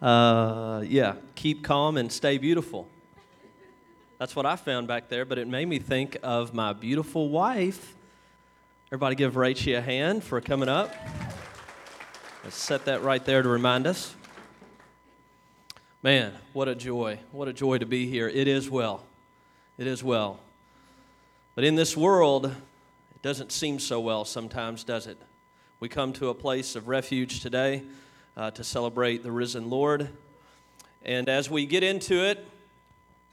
Uh, yeah, keep calm and stay beautiful. That's what I found back there, but it made me think of my beautiful wife. Everybody give Rachie a hand for coming up. Let's set that right there to remind us. Man, what a joy. What a joy to be here. It is well. It is well. But in this world, it doesn't seem so well sometimes, does it? We come to a place of refuge today uh, to celebrate the risen Lord. And as we get into it,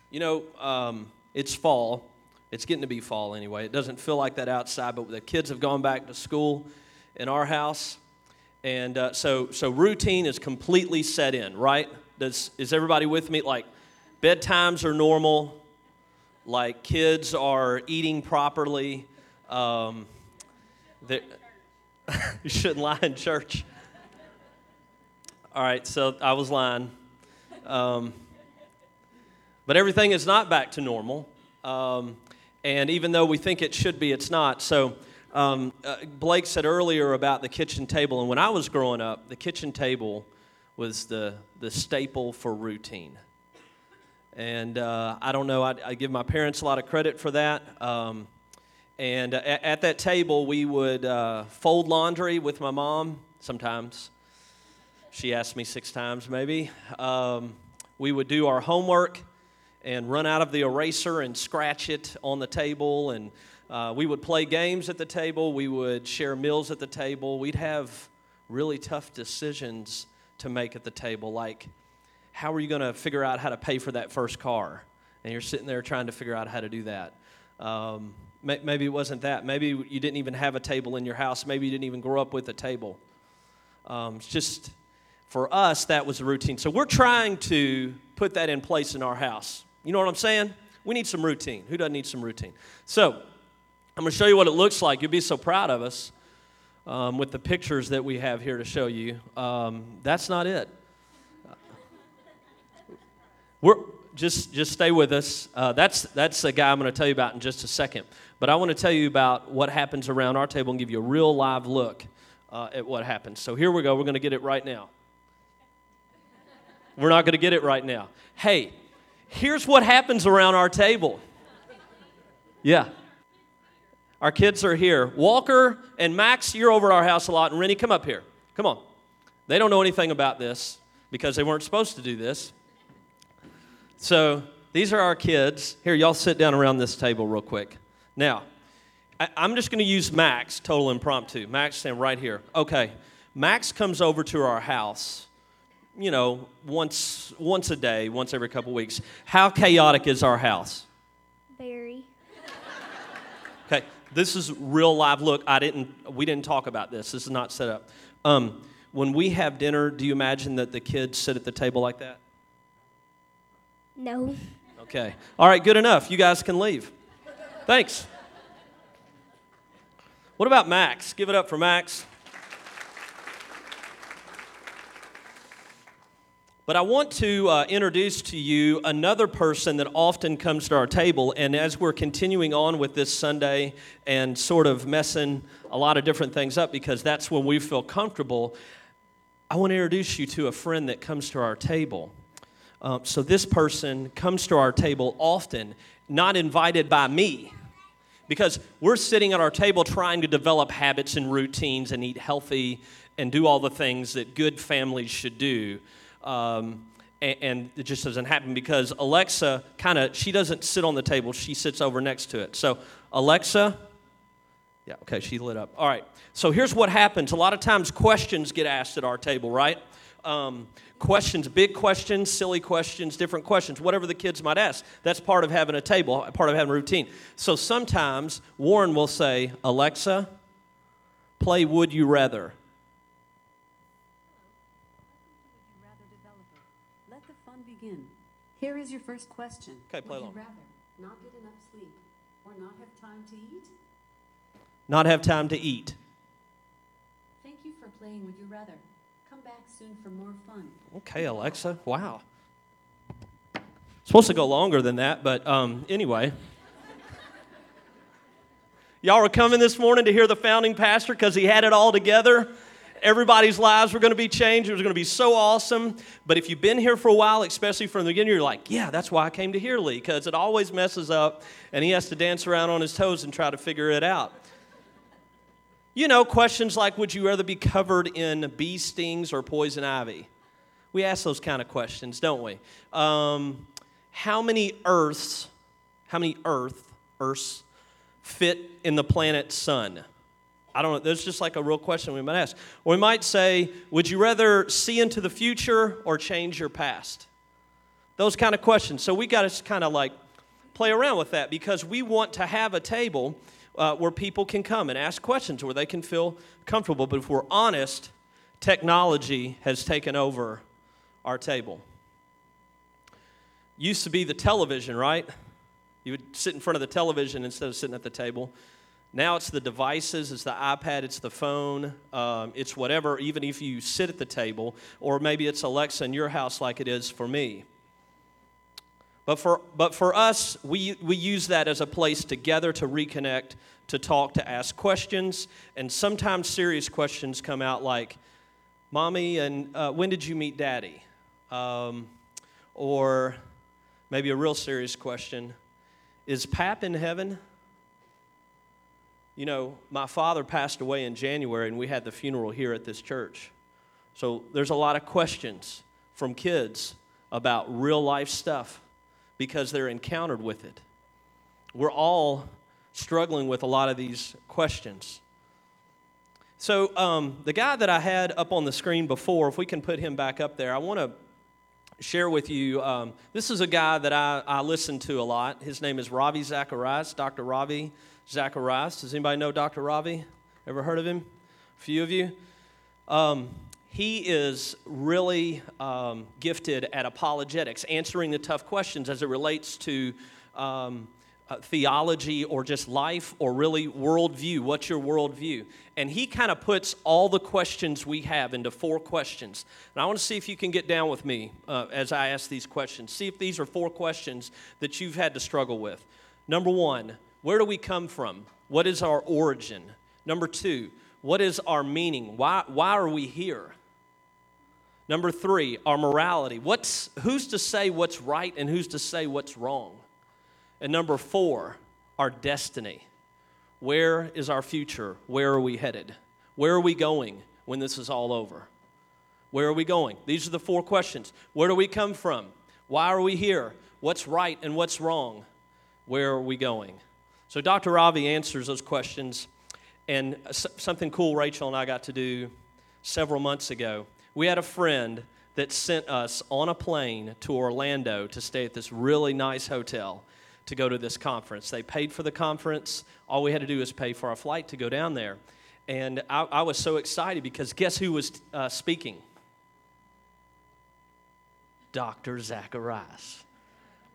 you know, um, it's fall. It's getting to be fall anyway. It doesn't feel like that outside, but the kids have gone back to school in our house. And uh, so, so routine is completely set in, right? Does, is everybody with me? Like, bedtimes are normal, like, kids are eating properly. Um, you shouldn't lie in church. All right, so I was lying. Um, but everything is not back to normal. Um, and even though we think it should be, it's not. So, um, uh, Blake said earlier about the kitchen table, and when I was growing up, the kitchen table was the, the staple for routine. And uh, I don't know, I, I, give my parents a lot of credit for that. Um, and uh, at, at, that table, we would uh, fold laundry with my mom sometimes. She asked me six times, maybe. Um, we would do our homework and run out of the eraser and scratch it on the table. And uh, we would play games at the table. We would share meals at the table. We'd have really tough decisions to make at the table, like how are you going to figure out how to pay for that first car? And you're sitting there trying to figure out how to do that. Um, maybe it wasn't that. Maybe you didn't even have a table in your house. Maybe you didn't even grow up with a table. Um, it's just for us, that was a routine. So we're trying to put that in place in our house. You know what I'm saying? We need some routine. Who doesn't need some routine? So I'm going to show you what it looks like. You'll be so proud of us um, with the pictures that we have here to show you. Um, that's not it. We're, just, just stay with us. Uh, that's, that's a guy I'm going to tell you about in just a second. But I want to tell you about what happens around our table and give you a real live look uh, at what happens. So here we go. We're going to get it right now. We're not going to get it right now. Hey, here's what happens around our table. Yeah. Our kids are here. Walker and Max, you're over at our house a lot. And Rennie, come up here. Come on. They don't know anything about this because they weren't supposed to do this. So these are our kids. Here, y'all sit down around this table real quick. Now, I, am just going to use Max, total impromptu. Max, stand right here. Okay. Max comes over to our house you know, once once a day, once every couple weeks. How chaotic is our house? Very. Okay, this is real live. Look, I didn't. We didn't talk about this. This is not set up. Um, when we have dinner, do you imagine that the kids sit at the table like that? No. Okay. All right. Good enough. You guys can leave. Thanks. What about Max? Give it up for Max. But I want to uh, introduce to you another person that often comes to our table. And as we're continuing on with this Sunday and sort of messing a lot of different things up because that's when we feel comfortable, I want to introduce you to a friend that comes to our table. Uh, so this person comes to our table often, not invited by me. Because we're sitting at our table trying to develop habits and routines and eat healthy and do all the things that good families should do. Um, and, and, it just doesn't happen because Alexa kind of, she doesn't sit on the table, she sits over next to it. So, Alexa, yeah, okay, she lit up. All right, so here's what happens. A lot of times questions get asked at our table, right? Um, questions, big questions, silly questions, different questions, whatever the kids might ask. That's part of having a table, part of having a routine. So sometimes Warren will say, Alexa, play Would You Rather. Here is your first question. Okay, play Would along. you rather not get enough sleep or not have time to eat? Not have time to eat. Thank you for playing Would You Rather. Come back soon for more fun. Okay, Alexa. Wow. supposed to go longer than that, but um, anyway. Y'all were coming this morning to hear the founding pastor because he had it all together Everybody's lives were going to be changed. It was going to be so awesome. But if you've been here for a while, especially from the beginning, you're like, yeah, that's why I came to hear Lee, because it always messes up and he has to dance around on his toes and try to figure it out. You know, questions like Would you rather be covered in bee stings or poison ivy? We ask those kind of questions, don't we? Um, how many Earths, how many Earth, Earths fit in the planet Sun? I don't know. That's just like a real question we might ask. We might say, Would you rather see into the future or change your past? Those kind of questions. So we got to kind of like play around with that because we want to have a table uh, where people can come and ask questions where they can feel comfortable. But if we're honest, technology has taken over our table. Used to be the television, right? You would sit in front of the television instead of sitting at the table. Now it's the devices, it's the iPad, it's the phone, um, it's whatever, even if you sit at the table, or maybe it's Alexa in your house like it is for me. But for, but for us, we, we use that as a place together to reconnect, to talk, to ask questions. And sometimes serious questions come out like, Mommy, and uh, when did you meet Daddy? Um, or maybe a real serious question Is Pap in heaven? You know, my father passed away in January, and we had the funeral here at this church. So there's a lot of questions from kids about real life stuff because they're encountered with it. We're all struggling with a lot of these questions. So, um, the guy that I had up on the screen before, if we can put him back up there, I want to share with you. Um, this is a guy that I, I listen to a lot. His name is Ravi Zacharias, Dr. Ravi Zacharias. Does anybody know Dr. Ravi? Ever heard of him? A few of you? Um, he is really um, gifted at apologetics, answering the tough questions as it relates to um, uh, theology or just life or really worldview. What's your worldview? And he kind of puts all the questions we have into four questions. And I want to see if you can get down with me uh, as I ask these questions. See if these are four questions that you've had to struggle with. Number one, where do we come from? What is our origin? Number two, what is our meaning? Why, why are we here? Number three, our morality. What's, who's to say what's right and who's to say what's wrong? And number four, our destiny. Where is our future? Where are we headed? Where are we going when this is all over? Where are we going? These are the four questions. Where do we come from? Why are we here? What's right and what's wrong? Where are we going? So Dr. Ravi answers those questions. And something cool Rachel and I got to do several months ago. We had a friend that sent us on a plane to Orlando to stay at this really nice hotel to go to this conference. They paid for the conference. All we had to do was pay for our flight to go down there. And I, I was so excited because guess who was uh, speaking? Dr. Zacharias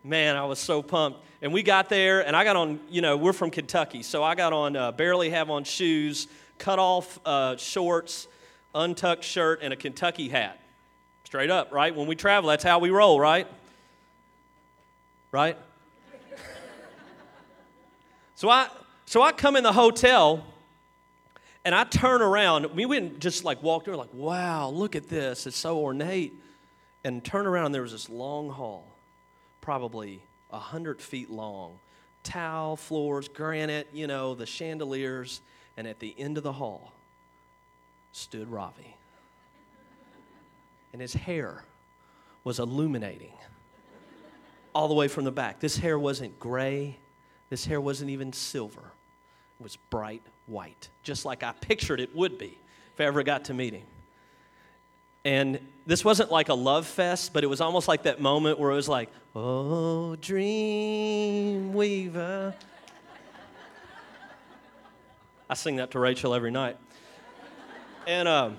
man, I was so pumped. And we got there, and I got on, you know, we're from Kentucky, so I got on, uh, barely have on shoes, cut off uh, shorts, untucked shirt, and a Kentucky hat. Straight up, right? When we travel, that's how we roll, right? Right? so I, so I come in the hotel, and I turn around. We went just like walked in, like, wow, look at this. It's so ornate. And turn around, and there was this long hall probably 100 feet long. Tile floors, granite, you know, the chandeliers. And at the end of the hall stood Ravi. And his hair was illuminating all the way from the back. This hair wasn't gray, this hair wasn't even silver. It was bright white, just like I pictured it would be if I ever got to meet him. And this wasn't like a love fest, but it was almost like that moment where it was like, oh, dream weaver. I sing that to Rachel every night. And um,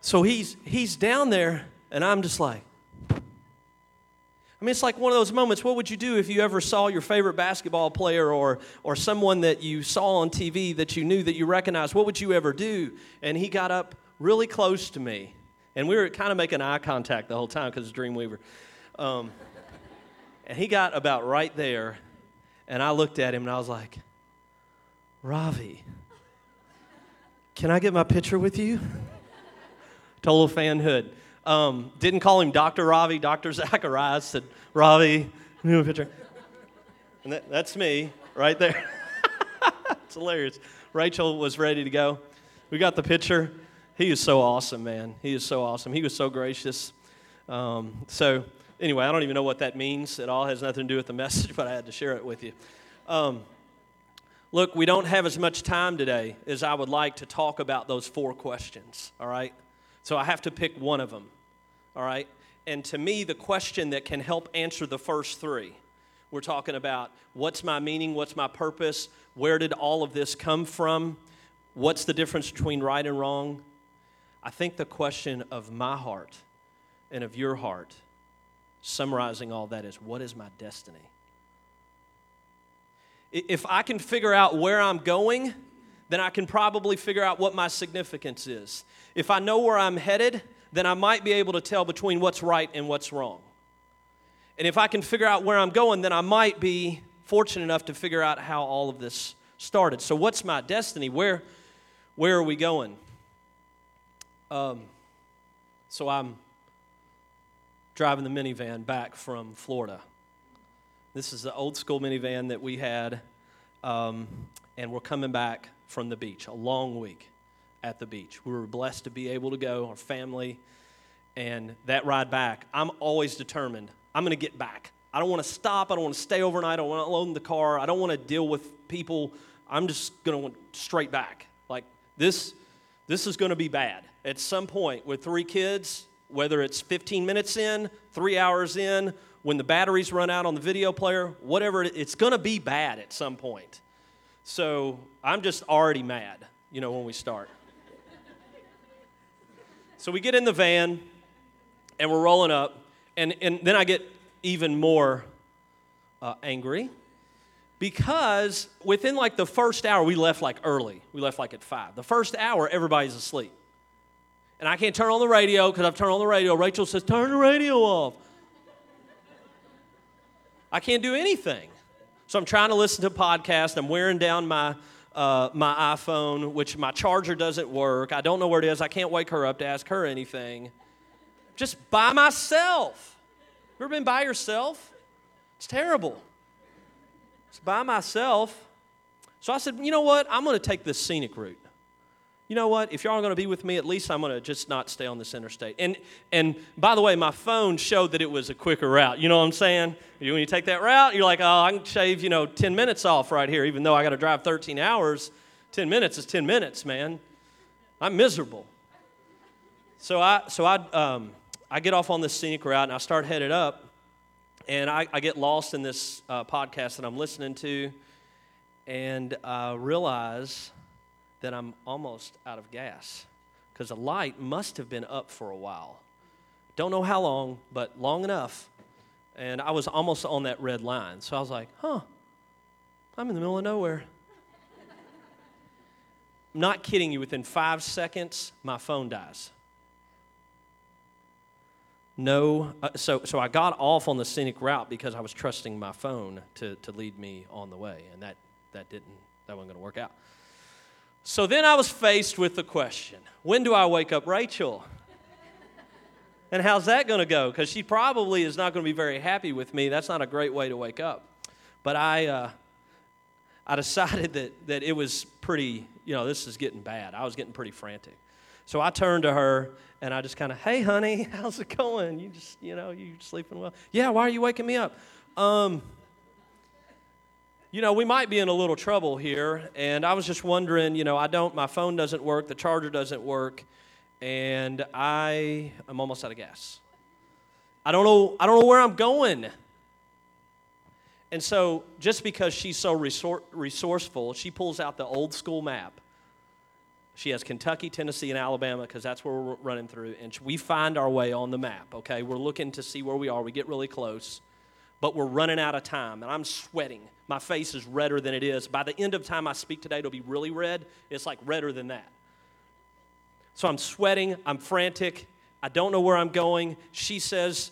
so he's, he's down there, and I'm just like, I mean, it's like one of those moments. What would you do if you ever saw your favorite basketball player or, or someone that you saw on TV that you knew that you recognized? What would you ever do? And he got up really close to me. And we were kind of making eye contact the whole time because it's Dreamweaver. Um, and he got about right there, and I looked at him and I was like, Ravi, Can I get my picture with you? Total fanhood. Um, didn't call him Dr. Ravi, Dr. Zacharias. Said, Ravi, a picture. And that, that's me right there. it's hilarious. Rachel was ready to go. We got the picture. He is so awesome, man. He is so awesome. He was so gracious. Um, so, anyway, I don't even know what that means. It all has nothing to do with the message, but I had to share it with you. Um, look, we don't have as much time today as I would like to talk about those four questions, all right? So I have to pick one of them, all right? And to me, the question that can help answer the first three we're talking about what's my meaning, what's my purpose, where did all of this come from, what's the difference between right and wrong. I think the question of my heart and of your heart, summarizing all that, is what is my destiny? If I can figure out where I'm going, then I can probably figure out what my significance is. If I know where I'm headed, then I might be able to tell between what's right and what's wrong. And if I can figure out where I'm going, then I might be fortunate enough to figure out how all of this started. So, what's my destiny? Where, where are we going? Um, so, I'm driving the minivan back from Florida. This is the old school minivan that we had, um, and we're coming back from the beach, a long week at the beach. We were blessed to be able to go, our family, and that ride back, I'm always determined I'm going to get back. I don't want to stop. I don't want to stay overnight. I don't want to load the car. I don't want to deal with people. I'm just going to straight back. Like this, this is going to be bad. At some point, with three kids, whether it's 15 minutes in, three hours in, when the batteries run out on the video player, whatever, it's going to be bad at some point. So I'm just already mad, you know, when we start. so we get in the van and we're rolling up and, and then I get even more uh, angry because within like the first hour, we left like early. We left like at five. The first hour, everybody's asleep. And I can't turn on the radio because I've turned on the radio. Rachel says, Turn the radio off. I can't do anything. So I'm trying to listen to a podcast. I'm wearing down my, uh, my iPhone, which my charger doesn't work. I don't know where it is. I can't wake her up to ask her anything just by myself. Ever been by yourself? It's terrible. It's by myself. So I said, you know what? I'm going to take this scenic route. You know what? If y'all are going to be with me, at least I'm going to just not stay on this interstate. And and by the way, my phone showed that it was a quicker route. You know what I'm saying? When you take that route, you're like, oh, I can shave you know 10 minutes off right here, even though I got to drive 13 hours. 10 minutes is 10 minutes, man. I'm miserable. So I so I um, I get off on this scenic route and I start headed up, and I, I get lost in this uh, podcast that I'm listening to, and I realize that I'm almost out of gas because the light must have been up for a while. Don't know how long, but long enough. And I was almost on that red line. So I was like, huh, I'm in the middle of nowhere. I'm not kidding you, within five seconds, my phone dies no uh, so so i got off on the scenic route because i was trusting my phone to, to lead me on the way and that that didn't that wasn't going to work out so then i was faced with the question when do i wake up rachel and how's that going to go because she probably is not going to be very happy with me that's not a great way to wake up but i uh, i decided that that it was pretty you know this is getting bad i was getting pretty frantic so I turned to her and I just kind of, hey, honey, how's it going? You just, you know, you sleeping well? Yeah, why are you waking me up? Um, you know, we might be in a little trouble here. And I was just wondering, you know, I don't, my phone doesn't work, the charger doesn't work, and I am almost out of gas. I don't know, I don't know where I'm going. And so, just because she's so resourceful, she pulls out the old school map she has Kentucky, Tennessee, and Alabama because that's where we're running through. And we find our way on the map, okay? We're looking to see where we are. We get really close, but we're running out of time. And I'm sweating. My face is redder than it is. By the end of time I speak today, it'll be really red. It's like redder than that. So I'm sweating. I'm frantic. I don't know where I'm going. She says,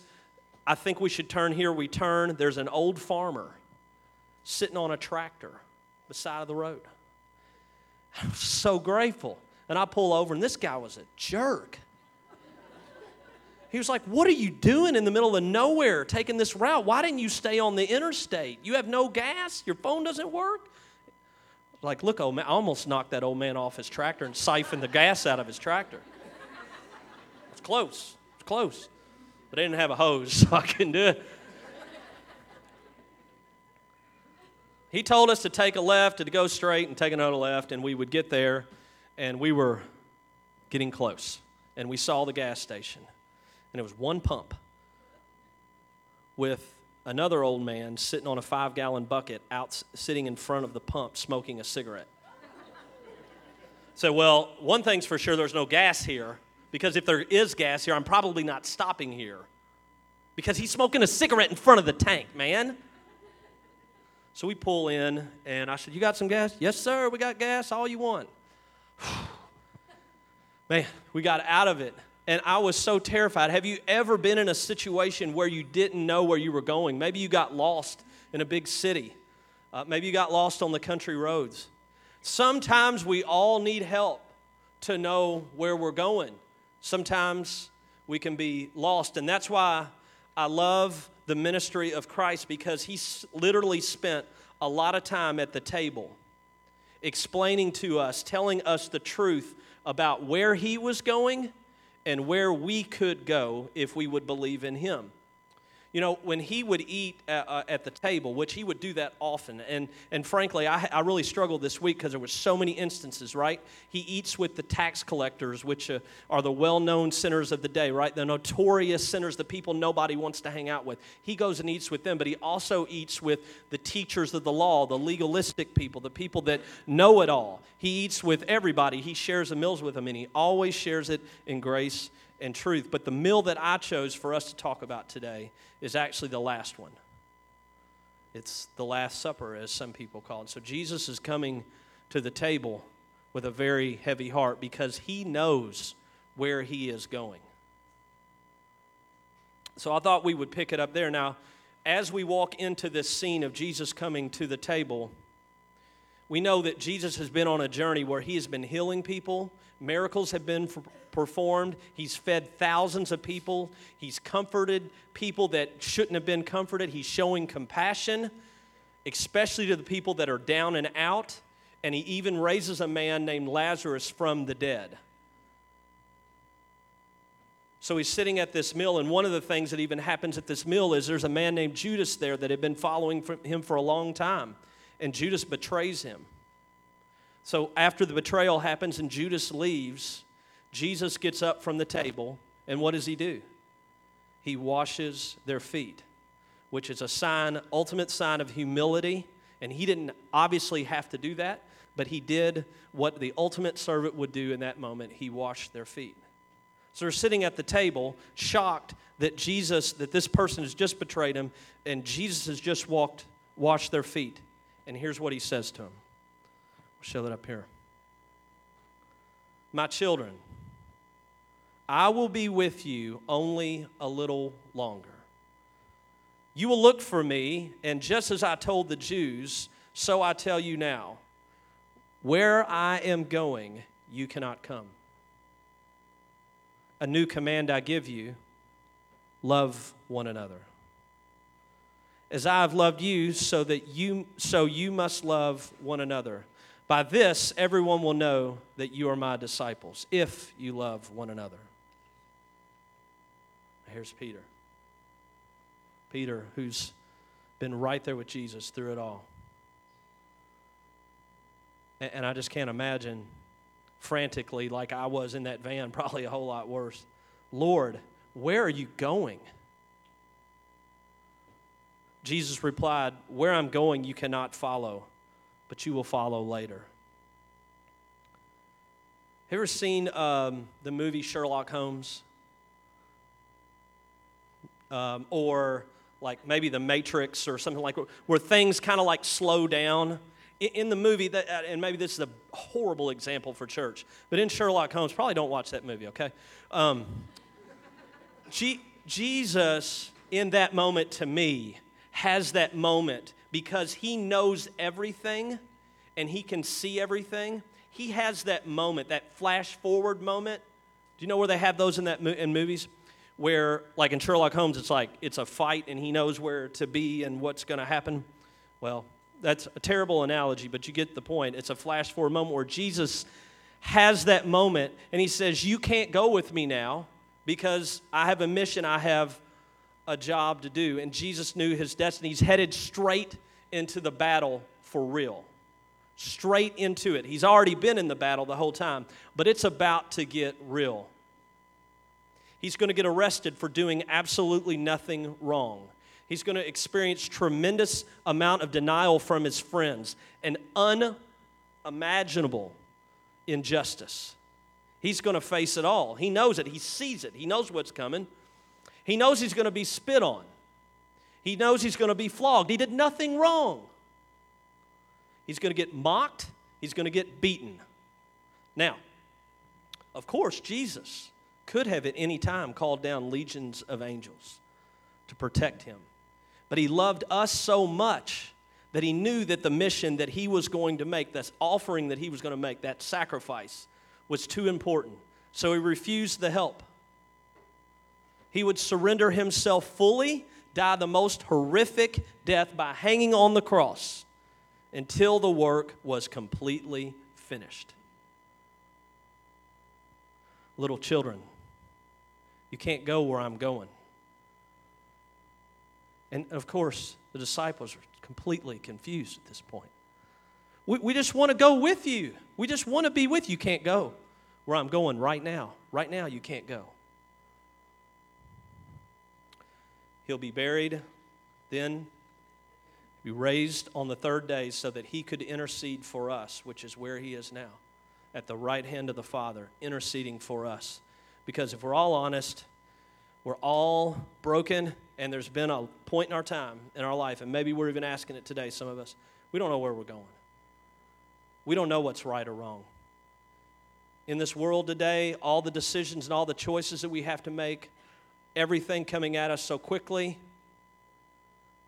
I think we should turn here. We turn. There's an old farmer sitting on a tractor beside the road. I'm so grateful. And I pull over, and this guy was a jerk. He was like, What are you doing in the middle of nowhere taking this route? Why didn't you stay on the interstate? You have no gas? Your phone doesn't work? Like, look, old man, I almost knocked that old man off his tractor and siphoned the gas out of his tractor. It's close. It's close. But I didn't have a hose, so I couldn't do it. He told us to take a left, to go straight, and take another left, and we would get there, and we were getting close. And we saw the gas station, and it was one pump with another old man sitting on a five gallon bucket out sitting in front of the pump smoking a cigarette. so, well, one thing's for sure there's no gas here, because if there is gas here, I'm probably not stopping here. Because he's smoking a cigarette in front of the tank, man. So we pull in, and I said, You got some gas? Yes, sir, we got gas, all you want. Man, we got out of it, and I was so terrified. Have you ever been in a situation where you didn't know where you were going? Maybe you got lost in a big city, uh, maybe you got lost on the country roads. Sometimes we all need help to know where we're going. Sometimes we can be lost, and that's why I love the ministry of Christ because he literally spent a lot of time at the table explaining to us, telling us the truth about where he was going and where we could go if we would believe in him. You know, when he would eat at, uh, at the table, which he would do that often, and, and frankly, I, I really struggled this week because there were so many instances, right? He eats with the tax collectors, which uh, are the well known sinners of the day, right? The notorious sinners, the people nobody wants to hang out with. He goes and eats with them, but he also eats with the teachers of the law, the legalistic people, the people that know it all. He eats with everybody. He shares the meals with them, and he always shares it in grace and truth. But the meal that I chose for us to talk about today is actually the last one. It's the Last Supper, as some people call it. So Jesus is coming to the table with a very heavy heart because he knows where he is going. So I thought we would pick it up there. Now, as we walk into this scene of Jesus coming to the table, we know that Jesus has been on a journey where he has been healing people, miracles have been performed, he's fed thousands of people, he's comforted people that shouldn't have been comforted, he's showing compassion, especially to the people that are down and out, and he even raises a man named Lazarus from the dead. So he's sitting at this meal, and one of the things that even happens at this meal is there's a man named Judas there that had been following him for a long time. And Judas betrays him. So after the betrayal happens and Judas leaves, Jesus gets up from the table, and what does he do? He washes their feet, which is a sign, ultimate sign of humility. And he didn't obviously have to do that, but he did what the ultimate servant would do in that moment. He washed their feet. So they're sitting at the table, shocked that Jesus, that this person has just betrayed him, and Jesus has just walked, washed their feet. And here's what he says to him. Show that up here. My children, I will be with you only a little longer. You will look for me, and just as I told the Jews, so I tell you now where I am going, you cannot come. A new command I give you love one another as I have loved you, so that you so you must love one another. By this everyone will know that you are my disciples, if you love one another. Here's Peter. Peter, who's been right there with Jesus through it all. And, I just can't imagine frantically, like I was in that van, probably a whole lot worse. Lord, where are you going? Jesus replied, Where I'm going, you cannot follow, but you will follow later. Have you ever seen um, the movie Sherlock Holmes? Um, or like maybe The Matrix or something like where things kind of like slow down. In the movie, that, uh, and maybe this is a horrible example for church, but in Sherlock Holmes, probably don't watch that movie, okay? Um, G- Jesus, in that moment to me, has that moment because he knows everything and he can see everything. he has that moment, that flash forward moment. Do you know where they have those in that in movies? Where, like in Sherlock Holmes, it's like it's a fight and he knows where to be and what's going to happen. Well, that's a terrible analogy, but you get the point. It's a flash forward moment where Jesus has that moment and he says, You can't go with me now because I have a mission, I have a job to do. And Jesus knew his destiny. He's headed straight into the battle for real. Straight into it. He's already been in the battle the whole time, but it's about to get real. He's going to get arrested for doing absolutely nothing wrong. He's going to experience tremendous amount of denial from his friends and unimaginable injustice. He's going to face it all. He knows it. He sees it. He knows what's coming. He knows he's going to be spit on. He knows he's going to be flogged. He did nothing wrong. He's going to get mocked. He's going to get beaten. Now, of course, Jesus could have at any time called down legions of angels to protect him. But he loved us so much that he knew that the mission that he was going to make, that offering that he was going to make, that sacrifice, was too important. So he refused the help. He would surrender himself fully, die the most horrific death by hanging on the cross until the work was completely finished. Little children, you can't go where I'm going. And of course, the disciples are completely confused at this point. We, we just want to go with you. We just want to be with you. You can't go where I'm going right now. Right now, you can't go. He'll be buried, then be raised on the third day so that he could intercede for us, which is where he is now, at the right hand of the Father, interceding for us. Because if we're all honest, we're all broken, and there's been a point in our time, in our life, and maybe we're even asking it today, some of us, we don't know where we're going. We don't know what's right or wrong. In this world today, all the decisions and all the choices that we have to make, everything coming at us so quickly,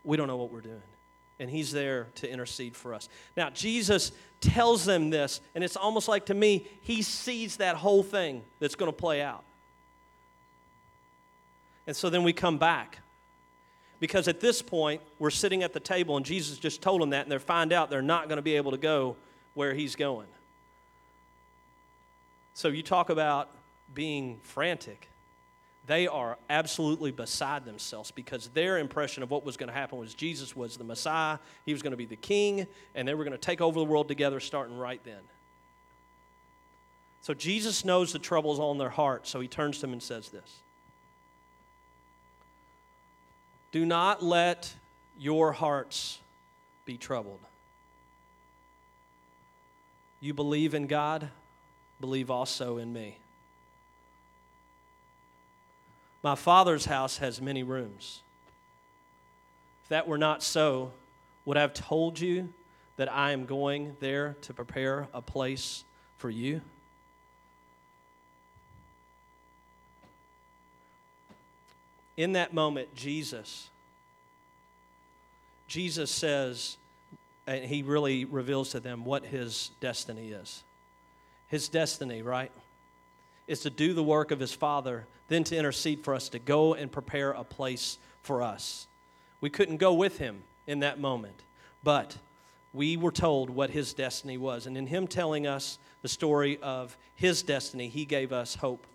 we don't know what we're doing. And He's there to intercede for us. Now, Jesus tells them this, and it's almost like to me, He sees that whole thing that's going to play out. And so then we come back. Because at this point, we're sitting at the table, and Jesus just told them that, and they find out they're not going to be able to go where He's going. So you talk about being frantic. They are absolutely beside themselves because their impression of what was going to happen was Jesus was the Messiah, he was going to be the king, and they were going to take over the world together starting right then. So Jesus knows the troubles on their heart, so he turns to them and says this Do not let your hearts be troubled. You believe in God, believe also in me. My Father's house has many rooms. If that were not so, would I have told you that I am going there to prepare a place for you? In that moment, Jesus, Jesus says, and he really reveals to them what his destiny is. His destiny, right, is to do the work of his Father, then to intercede for us, to go and prepare a place for us. We couldn't go with him in that moment, but we were told what his destiny was. And in him telling us the story of his destiny, he gave us hope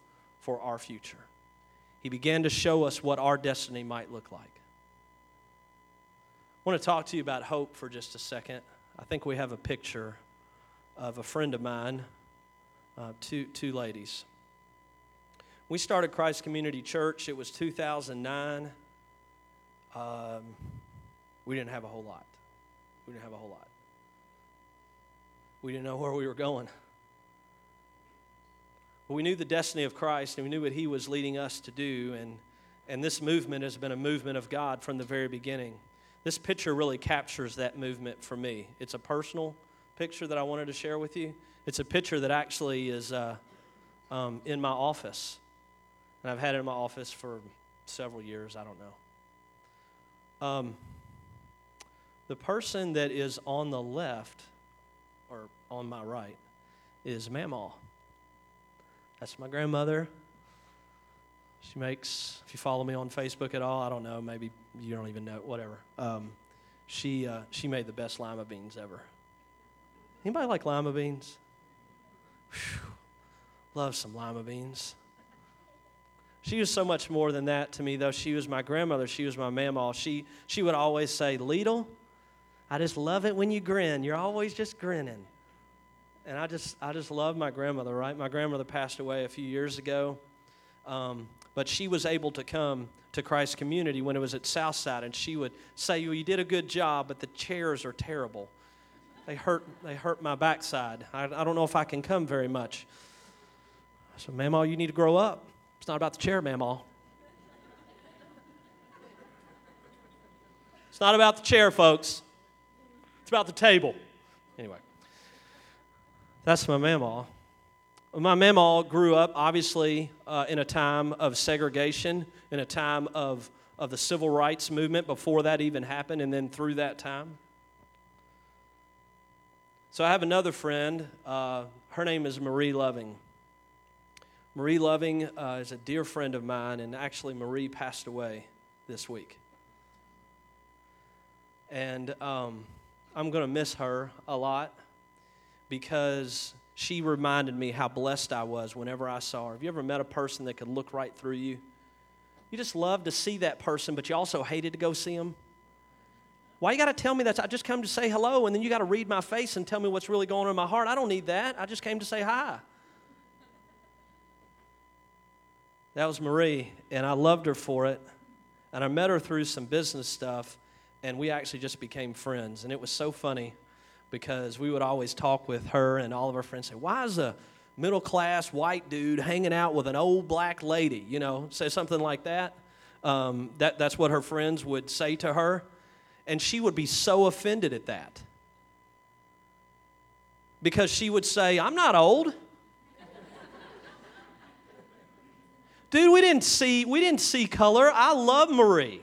for our future. He began to show us what our destiny might look like. I want to talk to you about hope for just a second. I think we have a picture of a friend of mine, uh, two, two ladies. We started Christ Community Church, it was 2009. Um, we didn't have a whole lot. We didn't have a whole lot. We didn't know where we were going. But we knew the destiny of Christ and we knew what He was leading us to do. And, and this movement has been a movement of God from the very beginning. This picture really captures that movement for me. It's a personal picture that I wanted to share with you. It's a picture that actually is uh, um, in my office. And I've had it in my office for several years. I don't know. Um, the person that is on the left, or on my right, is Mamaw. That's my grandmother. She makes, if you follow me on Facebook at all, I don't know, maybe you don't even know, whatever. Um, she, uh, she made the best lima beans ever. Anybody like lima beans? Whew. Love some lima beans. She was so much more than that to me, though. She was my grandmother. She was my mamaw. She, she would always say, Lidl, I just love it when you grin. You're always just grinning. And I just, I just love my grandmother, right? My grandmother passed away a few years ago. Um, but she was able to come to Christ Community when it was at Southside, and she would say, well, You did a good job, but the chairs are terrible. They hurt, they hurt my backside. I, I don't know if I can come very much. So, Mamaw, you need to grow up. It's not about the chair, Mamaw. It's not about the chair, folks. It's about the table. Anyway, that's my Mamaw. My mamaw grew up, obviously, uh, in a time of segregation, in a time of, of the civil rights movement before that even happened, and then through that time. So I have another friend. Uh, her name is Marie Loving. Marie Loving uh, is a dear friend of mine, and actually, Marie passed away this week. And um, I'm going to miss her a lot because she reminded me how blessed I was whenever I saw her. Have you ever met a person that could look right through you? You just love to see that person, but you also hated to go see them. Why you got to tell me that? I just come to say hello, and then you got to read my face and tell me what's really going on in my heart. I don't need that. I just came to say hi. That was Marie, and I loved her for it. And I met her through some business stuff, and we actually just became friends. And it was so funny because we would always talk with her and all of our friends say, Why is a middle class white dude hanging out with an old black lady? You know, say something like that. Um, that that's what her friends would say to her. And she would be so offended at that. Because she would say, I'm not old. Dude, we didn't see we didn't see color. I love Marie.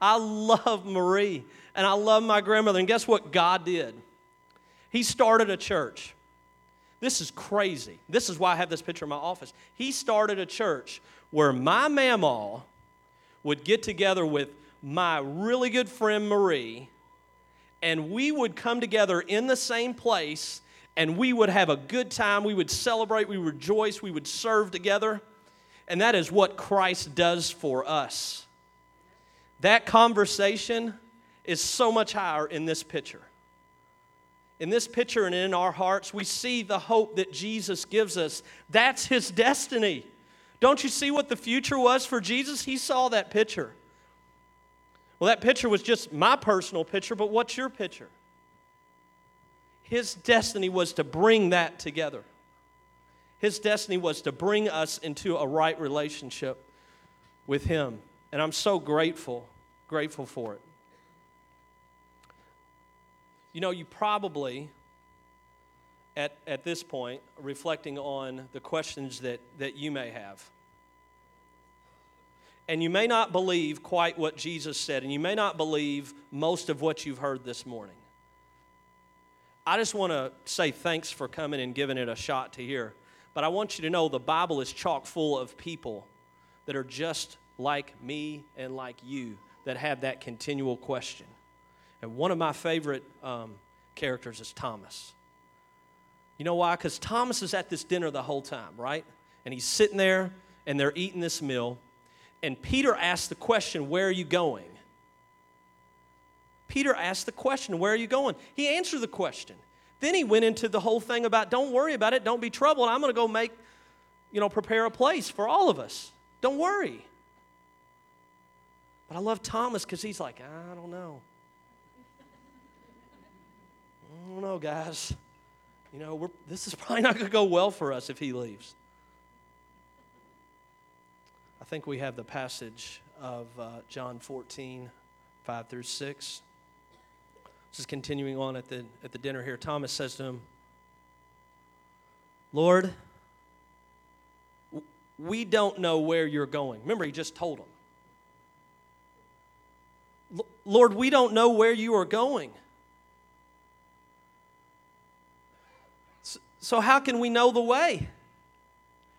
I love Marie. And I love my grandmother. And guess what God did? He started a church. This is crazy. This is why I have this picture in my office. He started a church where my mamaw would get together with my really good friend Marie, and we would come together in the same place, and we would have a good time. We would celebrate, we would rejoice, we would serve together. And that is what Christ does for us. That conversation is so much higher in this picture in this picture and in our hearts, we see the hope that Jesus gives us. That's his destiny. Don't you see what the future was for Jesus? He saw that picture. Well, that picture was just my personal picture, but what's your picture? His destiny was to bring that together. His destiny was to bring us into a right relationship with Him. And I'm so grateful, grateful for it. You know, you probably, at, at this point, reflecting on the questions that, that you may have. And you may not believe quite what Jesus said, and you may not believe most of what you've heard this morning. I just want to say thanks for coming and giving it a shot to hear. But I want you to know the Bible is chock full of people that are just like me and like you that have that continual question. And one of my favorite um, characters is Thomas. You know why? Because Thomas is at this dinner the whole time, right? And he's sitting there and they're eating this meal. And Peter asks the question, Where are you going? Peter asked the question, Where are you going? He answered the question. Then he went into the whole thing about, Don't worry about it, don't be troubled. I'm going to go make, you know, prepare a place for all of us. Don't worry. But I love Thomas because he's like, I don't know. I don't know, guys. You know, this is probably not going to go well for us if he leaves. I think we have the passage of uh, John 14, 5 through 6. This is continuing on at the, at the dinner here. Thomas says to him, Lord, we don't know where you're going. Remember, he just told him. Lord, we don't know where you are going. So, how can we know the way?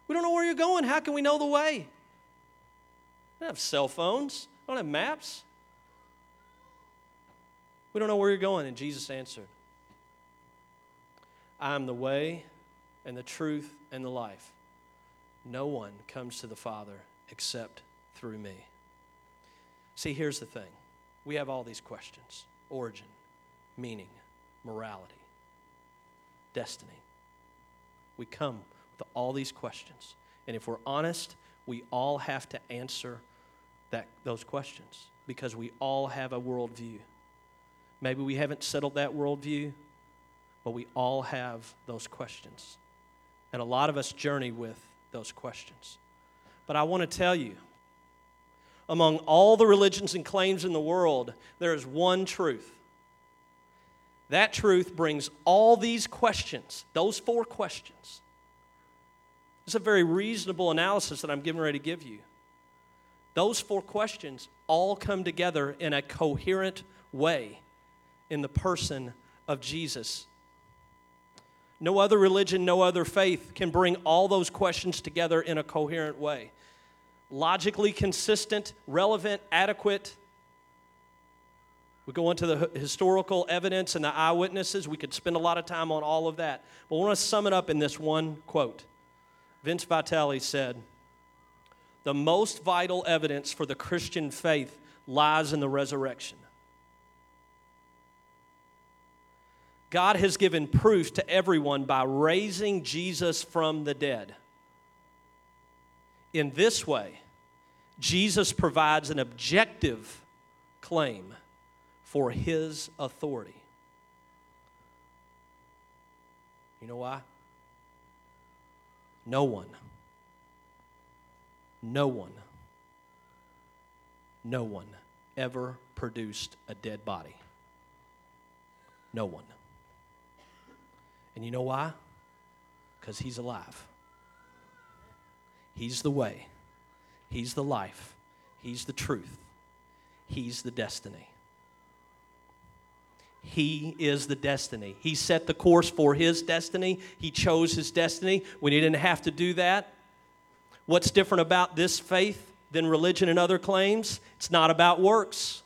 We don't know where you're going. How can we know the way? We don't have cell phones, we don't have maps. We don't know where you're going. And Jesus answered, I am the way and the truth and the life. No one comes to the Father except through me. See, here's the thing we have all these questions origin, meaning, morality, destiny. We come with all these questions. And if we're honest, we all have to answer that, those questions because we all have a worldview. Maybe we haven't settled that worldview, but we all have those questions. And a lot of us journey with those questions. But I want to tell you, among all the religions and claims in the world, there is one truth. That truth brings all these questions, those four questions. It's a very reasonable analysis that I'm getting ready to give you. Those four questions all come together in a coherent way in the person of Jesus. No other religion, no other faith can bring all those questions together in a coherent way. Logically consistent, relevant, adequate. We go into the historical evidence and the eyewitnesses. We could spend a lot of time on all of that. But I want to sum it up in this one quote. Vince Vitale said, The most vital evidence for the Christian faith lies in the resurrection. God has given proof to everyone by raising Jesus from the dead. In this way, Jesus provides an objective claim for his authority. You know why? No one, no one, no one ever produced a dead body. No one. And you know why? Because he's alive. He's the way, he's the life, he's the truth, he's the destiny. He is the destiny. He set the course for his destiny. He chose his destiny when he didn't have to do that. What's different about this faith than religion and other claims? It's not about works.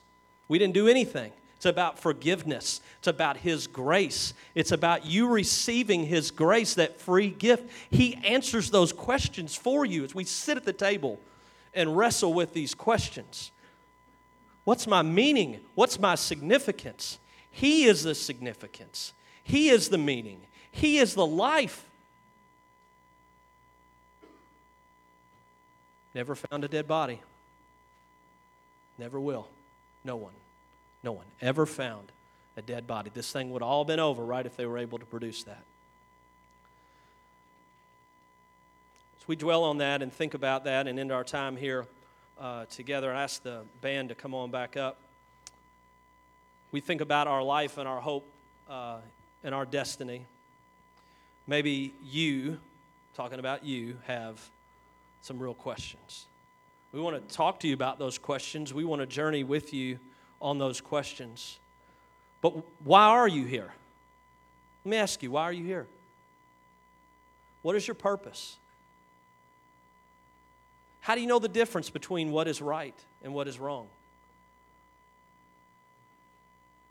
We didn't do anything. It's about forgiveness. It's about His grace. It's about you receiving His grace, that free gift. He answers those questions for you as we sit at the table and wrestle with these questions. What's my meaning? What's my significance? He is the significance, He is the meaning, He is the life. Never found a dead body. Never will. No one. No one ever found a dead body. This thing would all been over, right, if they were able to produce that. So we dwell on that and think about that and end our time here uh, together. I ask the band to come on back up. We think about our life and our hope uh, and our destiny. Maybe you, talking about you, have some real questions. We want to talk to you about those questions. We want to journey with you on those questions. But why are you here? Let me ask you, why are you here? What is your purpose? How do you know the difference between what is right and what is wrong?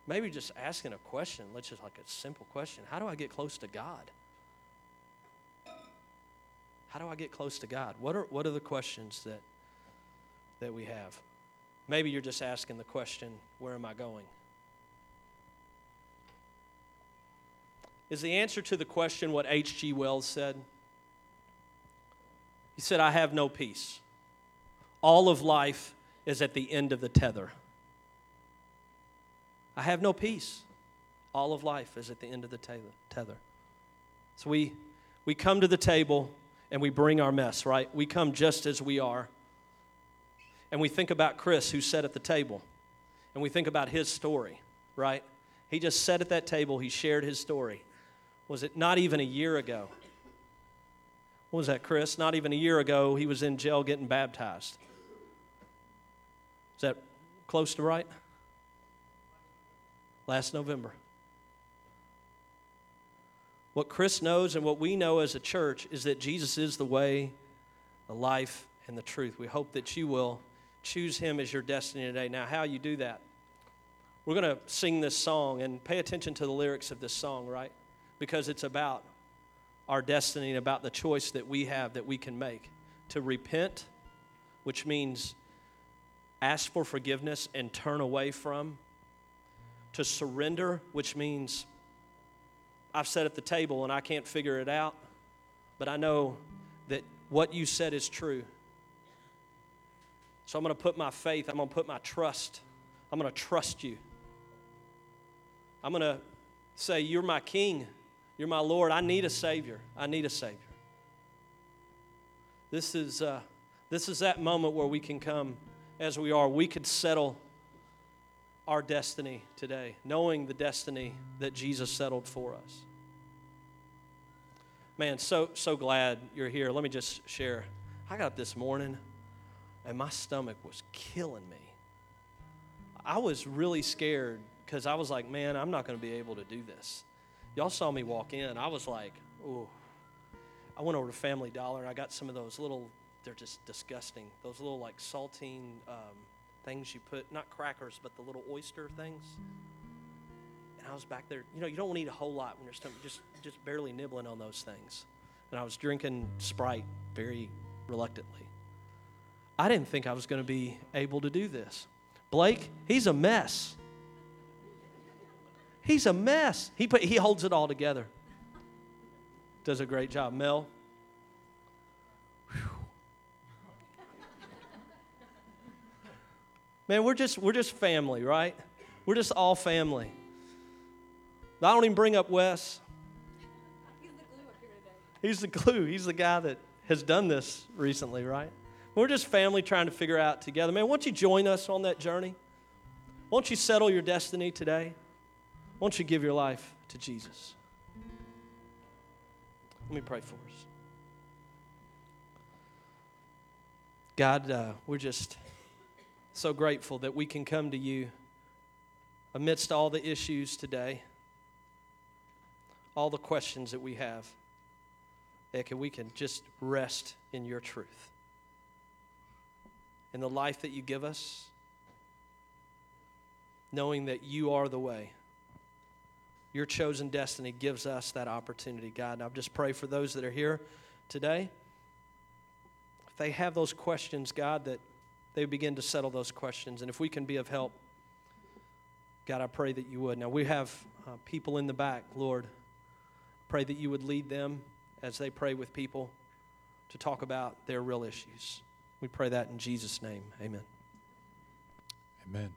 Maybe just asking a question, let's just like a simple question. How do I get close to God? How do I get close to God? What are, what are the questions that, that we have? Maybe you're just asking the question, where am I going? Is the answer to the question what H.G. Wells said? He said, I have no peace. All of life is at the end of the tether. I have no peace. All of life is at the end of the tether. So we, we come to the table and we bring our mess, right? We come just as we are. And we think about Chris, who sat at the table, and we think about his story, right? He just sat at that table, he shared his story. Was it not even a year ago? What was that, Chris? Not even a year ago, he was in jail getting baptized. Is that close to right? Last November. What Chris knows and what we know as a church is that Jesus is the way, the life, and the truth. We hope that you will choose him as your destiny today. Now, how you do that? We're going to sing this song and pay attention to the lyrics of this song, right? Because it's about our destiny and about the choice that we have that we can make to repent, which means ask for forgiveness and turn away from, to surrender, which means I've sat at the table and I can't figure it out, but I know that what you said is true. So I'm going to put my faith, I'm going to put my trust, I'm going to trust you. I'm going to say, You're my king. You're my Lord. I need a Savior. I need a Savior. This is, uh, this is that moment where we can come as we are. We could settle our destiny today, knowing the destiny that Jesus settled for us. Man, so, so glad you're here. Let me just share. I got up this morning and my stomach was killing me. I was really scared because I was like, man, I'm not going to be able to do this. Y'all saw me walk in. I was like, oh. I went over to Family Dollar and I got some of those little, they're just disgusting. Those little like saltine um, things you put, not crackers, but the little oyster things. And I was back there. You know, you don't want to eat a whole lot when you're stomach, just, just barely nibbling on those things. And I was drinking Sprite very reluctantly. I didn't think I was going to be able to do this. Blake, he's a mess. He's a mess. He, put, he holds it all together. Does a great job. Mel. Man, we're just, we're just family, right? We're just all family. I don't even bring up Wes. He's the glue up here today. He's the glue. He's the guy that has done this recently, right? We're just family trying to figure out together. Man, won't you join us on that journey? Won't you settle your destiny today? Won't you give your life to Jesus? Let me pray for us. God, uh, we're just so grateful that we can come to you amidst all the issues today, all the questions that we have. That we can just rest in your truth in the life that you give us, knowing that you are the way. Your chosen destiny gives us that opportunity, God. And I just pray for those that are here today. If they have those questions, God, that they begin to settle those questions. And if we can be of help, God, I pray that you would. Now, we have uh, people in the back, Lord. Pray that you would lead them as they pray with people to talk about their real issues. We pray that in Jesus' name. Amen. Amen.